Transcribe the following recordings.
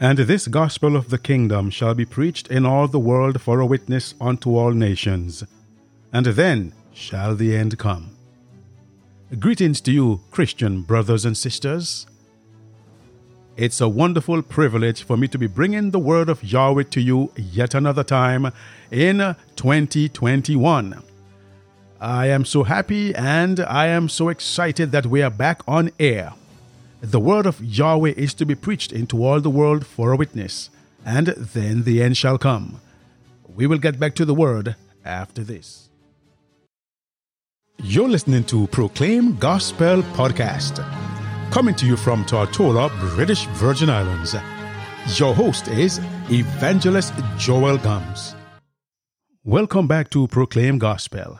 And this gospel of the kingdom shall be preached in all the world for a witness unto all nations. And then shall the end come. Greetings to you, Christian brothers and sisters. It's a wonderful privilege for me to be bringing the word of Yahweh to you yet another time in 2021. I am so happy and I am so excited that we are back on air. The word of Yahweh is to be preached into all the world for a witness, and then the end shall come. We will get back to the word after this. You're listening to Proclaim Gospel Podcast, coming to you from Tortola, British Virgin Islands. Your host is Evangelist Joel Gums. Welcome back to Proclaim Gospel.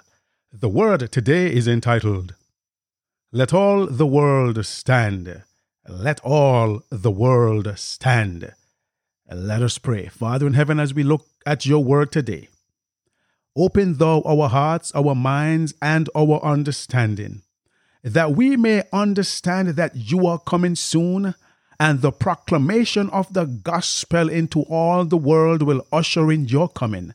The word today is entitled, Let All the World Stand. Let all the world stand. Let us pray. Father in heaven, as we look at your word today, open thou our hearts, our minds, and our understanding, that we may understand that you are coming soon, and the proclamation of the gospel into all the world will usher in your coming.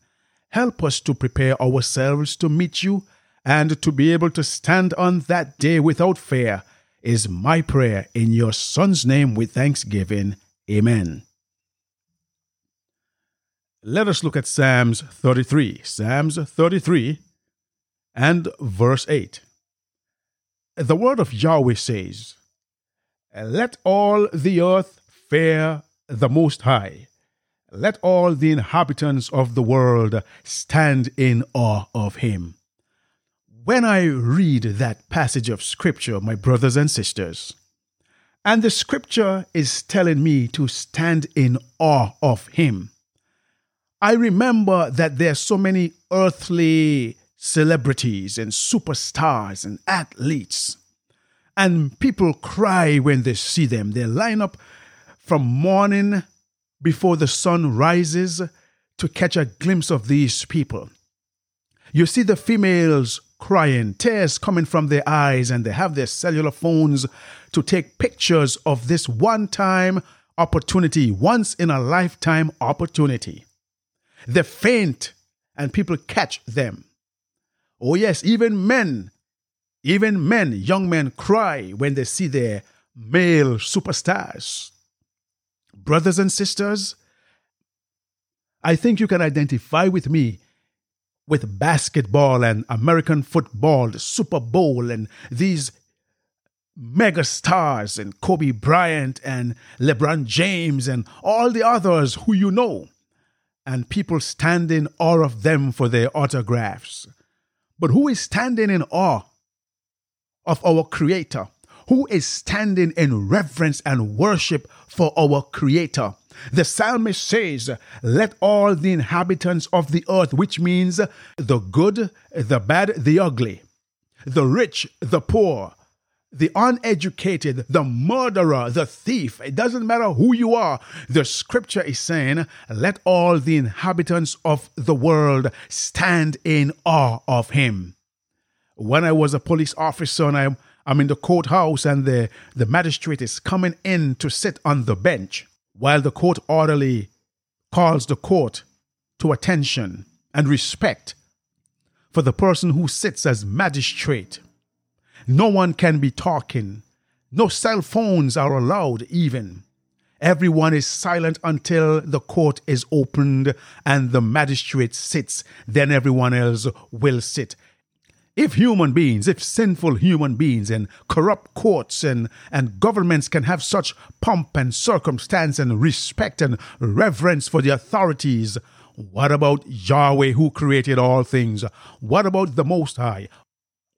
Help us to prepare ourselves to meet you and to be able to stand on that day without fear is my prayer in your Son's name with thanksgiving. Amen. Let us look at Psalms 33. Psalms 33 and verse 8. The word of Yahweh says, Let all the earth fear the Most High. Let all the inhabitants of the world stand in awe of him when I read that passage of scripture, my brothers and sisters, and the scripture is telling me to stand in awe of him, I remember that there are so many earthly celebrities and superstars and athletes, and people cry when they see them. They line up from morning before the sun rises to catch a glimpse of these people. You see the females crying, tears coming from their eyes, and they have their cellular phones to take pictures of this one time opportunity, once in a lifetime opportunity. They faint and people catch them. Oh, yes, even men, even men, young men cry when they see their male superstars. Brothers and sisters, I think you can identify with me with basketball and American football, the Super Bowl, and these mega stars, and Kobe Bryant and LeBron James, and all the others who you know. And people stand in awe of them for their autographs. But who is standing in awe of our Creator? Who is standing in reverence and worship for our Creator? The psalmist says, Let all the inhabitants of the earth, which means the good, the bad, the ugly, the rich, the poor, the uneducated, the murderer, the thief, it doesn't matter who you are. The scripture is saying, Let all the inhabitants of the world stand in awe of him. When I was a police officer and I'm, I'm in the courthouse and the, the magistrate is coming in to sit on the bench, while the court orderly calls the court to attention and respect for the person who sits as magistrate. No one can be talking. No cell phones are allowed, even. Everyone is silent until the court is opened and the magistrate sits. Then everyone else will sit. If human beings, if sinful human beings and corrupt courts and, and governments can have such pomp and circumstance and respect and reverence for the authorities, what about Yahweh who created all things? What about the Most High?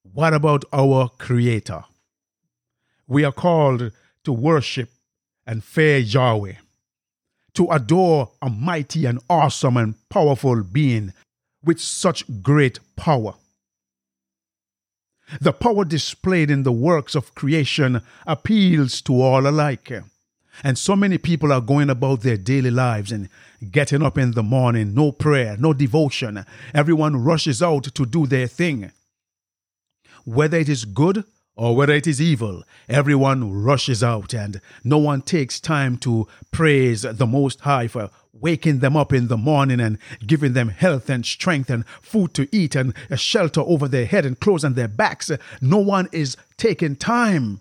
What about our Creator? We are called to worship and fear Yahweh, to adore a mighty and awesome and powerful being with such great power. The power displayed in the works of creation appeals to all alike. And so many people are going about their daily lives and getting up in the morning, no prayer, no devotion. Everyone rushes out to do their thing. Whether it is good or whether it is evil, everyone rushes out and no one takes time to praise the Most High for waking them up in the morning and giving them health and strength and food to eat and a shelter over their head and clothes on their backs. No one is taking time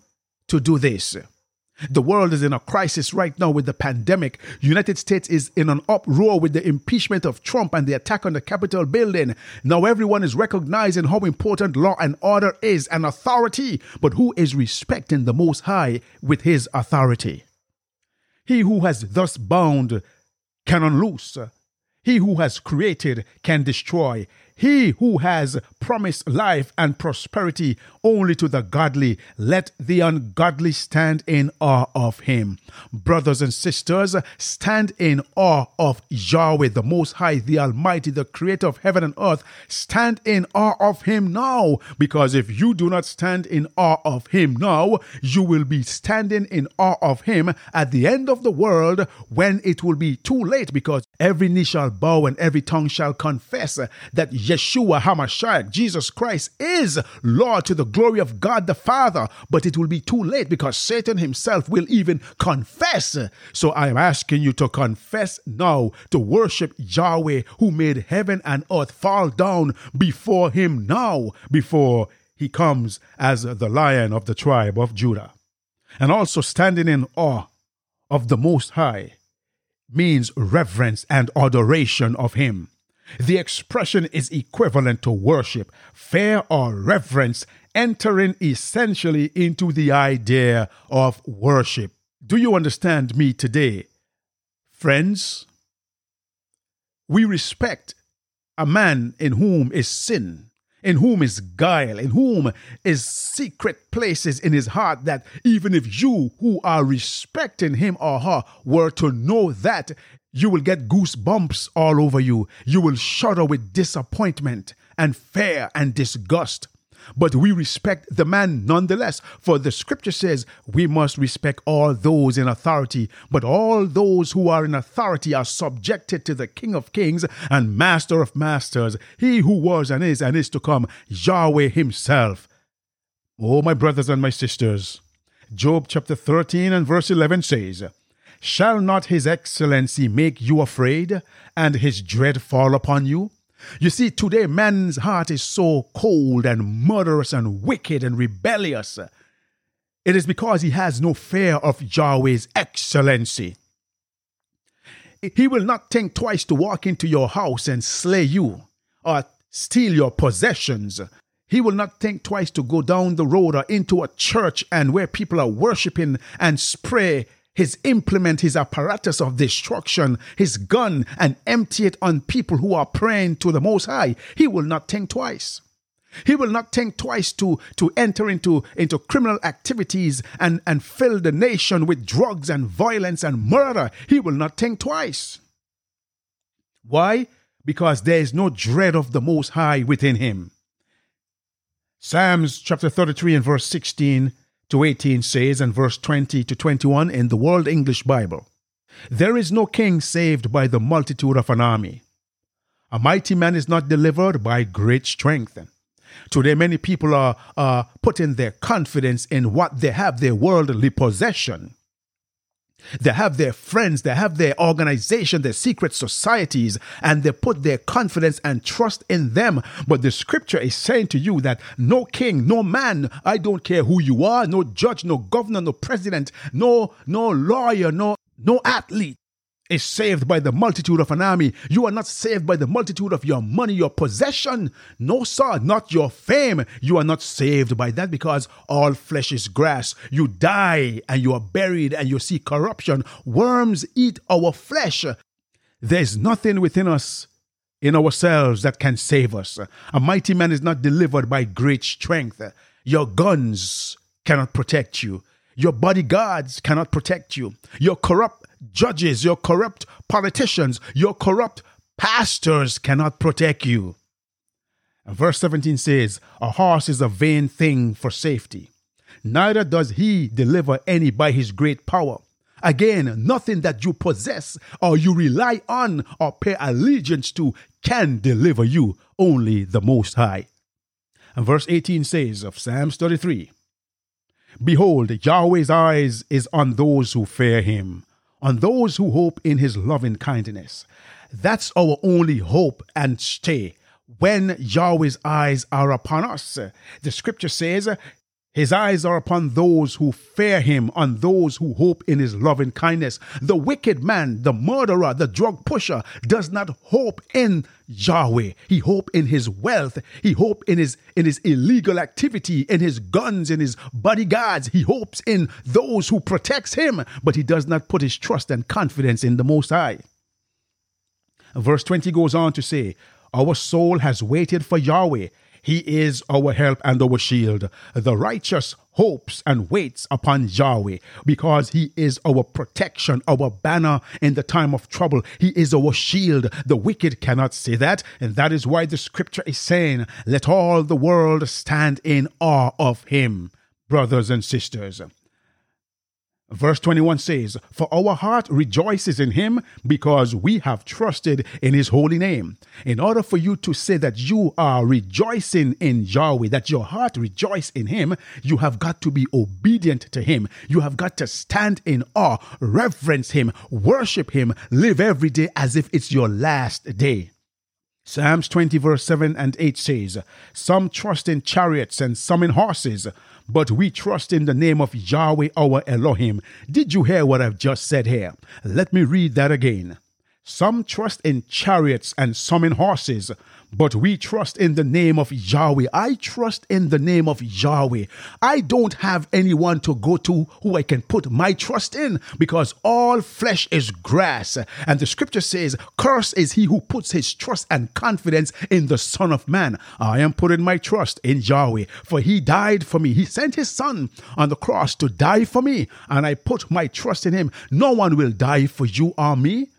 to do this. The world is in a crisis right now with the pandemic. United States is in an uproar with the impeachment of Trump and the attack on the Capitol building. Now everyone is recognizing how important law and order is and authority, but who is respecting the Most High with his authority? He who has thus bound can unloose. He who has created can destroy. He who has promised life and prosperity only to the godly, let the ungodly stand in awe of him. Brothers and sisters, stand in awe of Yahweh, the Most High, the Almighty, the Creator of heaven and earth. Stand in awe of him now, because if you do not stand in awe of him now, you will be standing in awe of him at the end of the world when it will be too late, because every knee shall bow and every tongue shall confess that Yeshua HaMashiach, Jesus Christ, is Lord to the glory of God the Father. But it will be too late because Satan himself will even confess. So I am asking you to confess now to worship Yahweh who made heaven and earth fall down before him now, before he comes as the lion of the tribe of Judah. And also standing in awe of the Most High means reverence and adoration of him. The expression is equivalent to worship, fear or reverence, entering essentially into the idea of worship. Do you understand me today? Friends, we respect a man in whom is sin, in whom is guile, in whom is secret places in his heart that even if you who are respecting him or her were to know that, you will get goosebumps all over you. You will shudder with disappointment and fear and disgust. But we respect the man nonetheless, for the scripture says we must respect all those in authority, but all those who are in authority are subjected to the King of Kings and Master of Masters, he who was and is and is to come, Yahweh Himself. Oh, my brothers and my sisters, Job chapter 13 and verse 11 says, Shall not his excellency make you afraid, and his dread fall upon you? You see, today man's heart is so cold and murderous and wicked and rebellious. It is because he has no fear of Yahweh's excellency. He will not think twice to walk into your house and slay you or steal your possessions. He will not think twice to go down the road or into a church and where people are worshiping and spray his implement, his apparatus of destruction, his gun, and empty it on people who are praying to the Most High, he will not think twice. He will not think twice to, to enter into, into criminal activities and, and fill the nation with drugs and violence and murder. He will not think twice. Why? Because there is no dread of the Most High within him. Psalms chapter 33 and verse 16 to 18 says, and verse 20 to 21 in the World English Bible There is no king saved by the multitude of an army. A mighty man is not delivered by great strength. Today, many people are, are putting their confidence in what they have, their worldly possession. They have their friends, they have their organization, their secret societies, and they put their confidence and trust in them. But the scripture is saying to you that no king, no man, I don't care who you are, no judge, no governor, no president, no, no lawyer, no, no athlete is saved by the multitude of an army. You are not saved by the multitude of your money, your possession. No, sir, not your fame. You are not saved by that because all flesh is grass. You die and you are buried and you see corruption. Worms eat our flesh. There's nothing within us, in ourselves, that can save us. A mighty man is not delivered by great strength. Your guns cannot protect you. Your bodyguards cannot protect you. Your corrupt judges, your corrupt politicians, your corrupt pastors cannot protect you. And verse 17 says, A horse is a vain thing for safety. Neither does he deliver any by his great power. Again, nothing that you possess or you rely on or pay allegiance to can deliver you, only the Most High. And verse 18 says of Psalms 33 Behold, Yahweh's eyes is on those who fear him, on those who hope in his loving kindness. That's our only hope and stay when Yahweh's eyes are upon us. The scripture says, his eyes are upon those who fear him, on those who hope in his loving kindness. The wicked man, the murderer, the drug pusher does not hope in Yahweh. He hope in his wealth. He hope in his in his illegal activity, in his guns, in his bodyguards. He hopes in those who protects him, but he does not put his trust and confidence in the Most High. Verse 20 goes on to say, Our soul has waited for Yahweh. He is our help and our shield. The righteous hopes and waits upon Yahweh because He is our protection, our banner in the time of trouble. He is our shield. The wicked cannot say that. And that is why the scripture is saying, Let all the world stand in awe of Him, brothers and sisters. Verse 21 says, For our heart rejoices in him because we have trusted in his holy name. In order for you to say that you are rejoicing in Yahweh, that your heart rejoice in him, you have got to be obedient to him. You have got to stand in awe, reverence him, worship him, live every day as if it's your last day. Psalms 20, verse 7 and 8 says, Some trust in chariots and some in horses but we trust in the name of Yahweh our Elohim. Did you hear what I've just said here? Let me read that again. Some trust in chariots and some in horses, but we trust in the name of Yahweh. I trust in the name of Yahweh. I don't have anyone to go to who I can put my trust in because all flesh is grass. And the scripture says, Curse is he who puts his trust and confidence in the Son of Man. I am putting my trust in Yahweh, for he died for me. He sent his Son on the cross to die for me, and I put my trust in him. No one will die for you or me.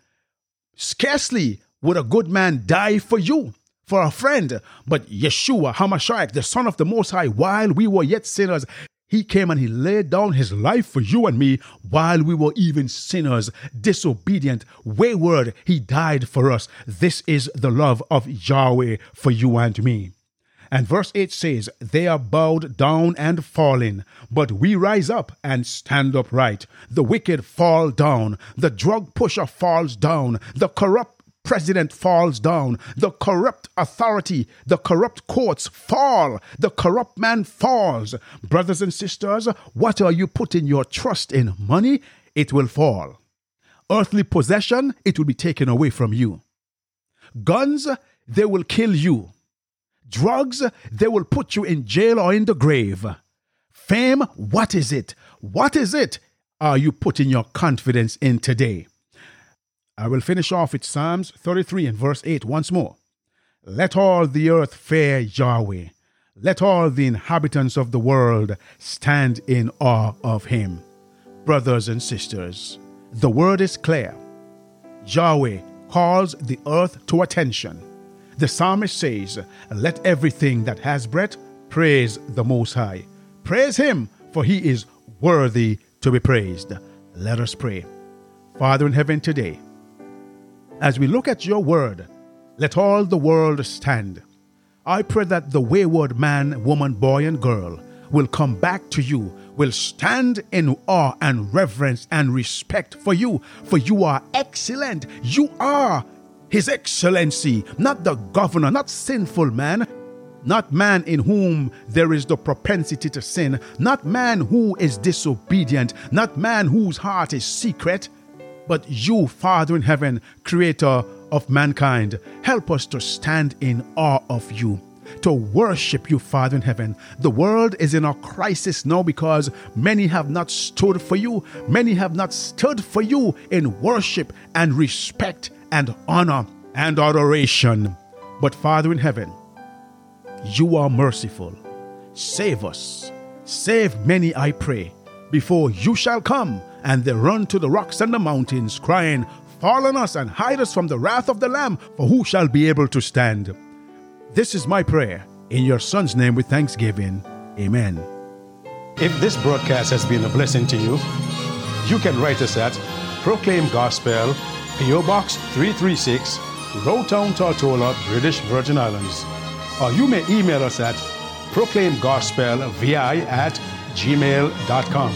Scarcely would a good man die for you for a friend. But Yeshua HaMashiach, the Son of the Most High, while we were yet sinners, he came and he laid down his life for you and me while we were even sinners, disobedient, wayward. He died for us. This is the love of Yahweh for you and me. And verse 8 says, They are bowed down and falling, but we rise up and stand upright. The wicked fall down, the drug pusher falls down, the corrupt president falls down, the corrupt authority, the corrupt courts fall, the corrupt man falls. Brothers and sisters, what are you putting your trust in? Money? It will fall. Earthly possession? It will be taken away from you. Guns? They will kill you. Drugs? They will put you in jail or in the grave. Fame? What is it? What is it? Are you putting your confidence in today? I will finish off with Psalms 33 and verse 8 once more. Let all the earth fear Yahweh. Let all the inhabitants of the world stand in awe of him. Brothers and sisters, the word is clear. Yahweh calls the earth to attention. The psalmist says, Let everything that has breath praise the Most High. Praise him, for he is worthy to be praised. Let us pray. Father in heaven, today, as we look at your word, let all the world stand. I pray that the wayward man, woman, boy, and girl will come back to you, will stand in awe and reverence and respect for you, for you are excellent. You are His Excellency, not the governor, not sinful man, not man in whom there is the propensity to sin, not man who is disobedient, not man whose heart is secret, but you, Father in heaven, creator of mankind, help us to stand in awe of you to worship you, Father in heaven. The world is in a crisis now because many have not stood for you. Many have not stood for you in worship and respect and honor and adoration. But Father in heaven, you are merciful. Save us. Save many, I pray, before you shall come and they run to the rocks and the mountains, crying, Fall on us and hide us from the wrath of the Lamb, for who shall be able to stand? This is my prayer. In your Son's name with thanksgiving. Amen. If this broadcast has been a blessing to you, you can write us at Proclaim Gospel, P.O. Box 336, Lowtown, Tortola, British Virgin Islands. Or you may email us at proclaimgospelvi at gmail.com.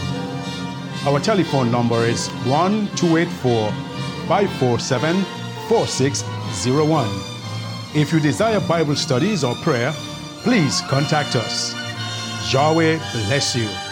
Our telephone number is 1 284 547 4601. If you desire Bible studies or prayer, please contact us. Yahweh bless you.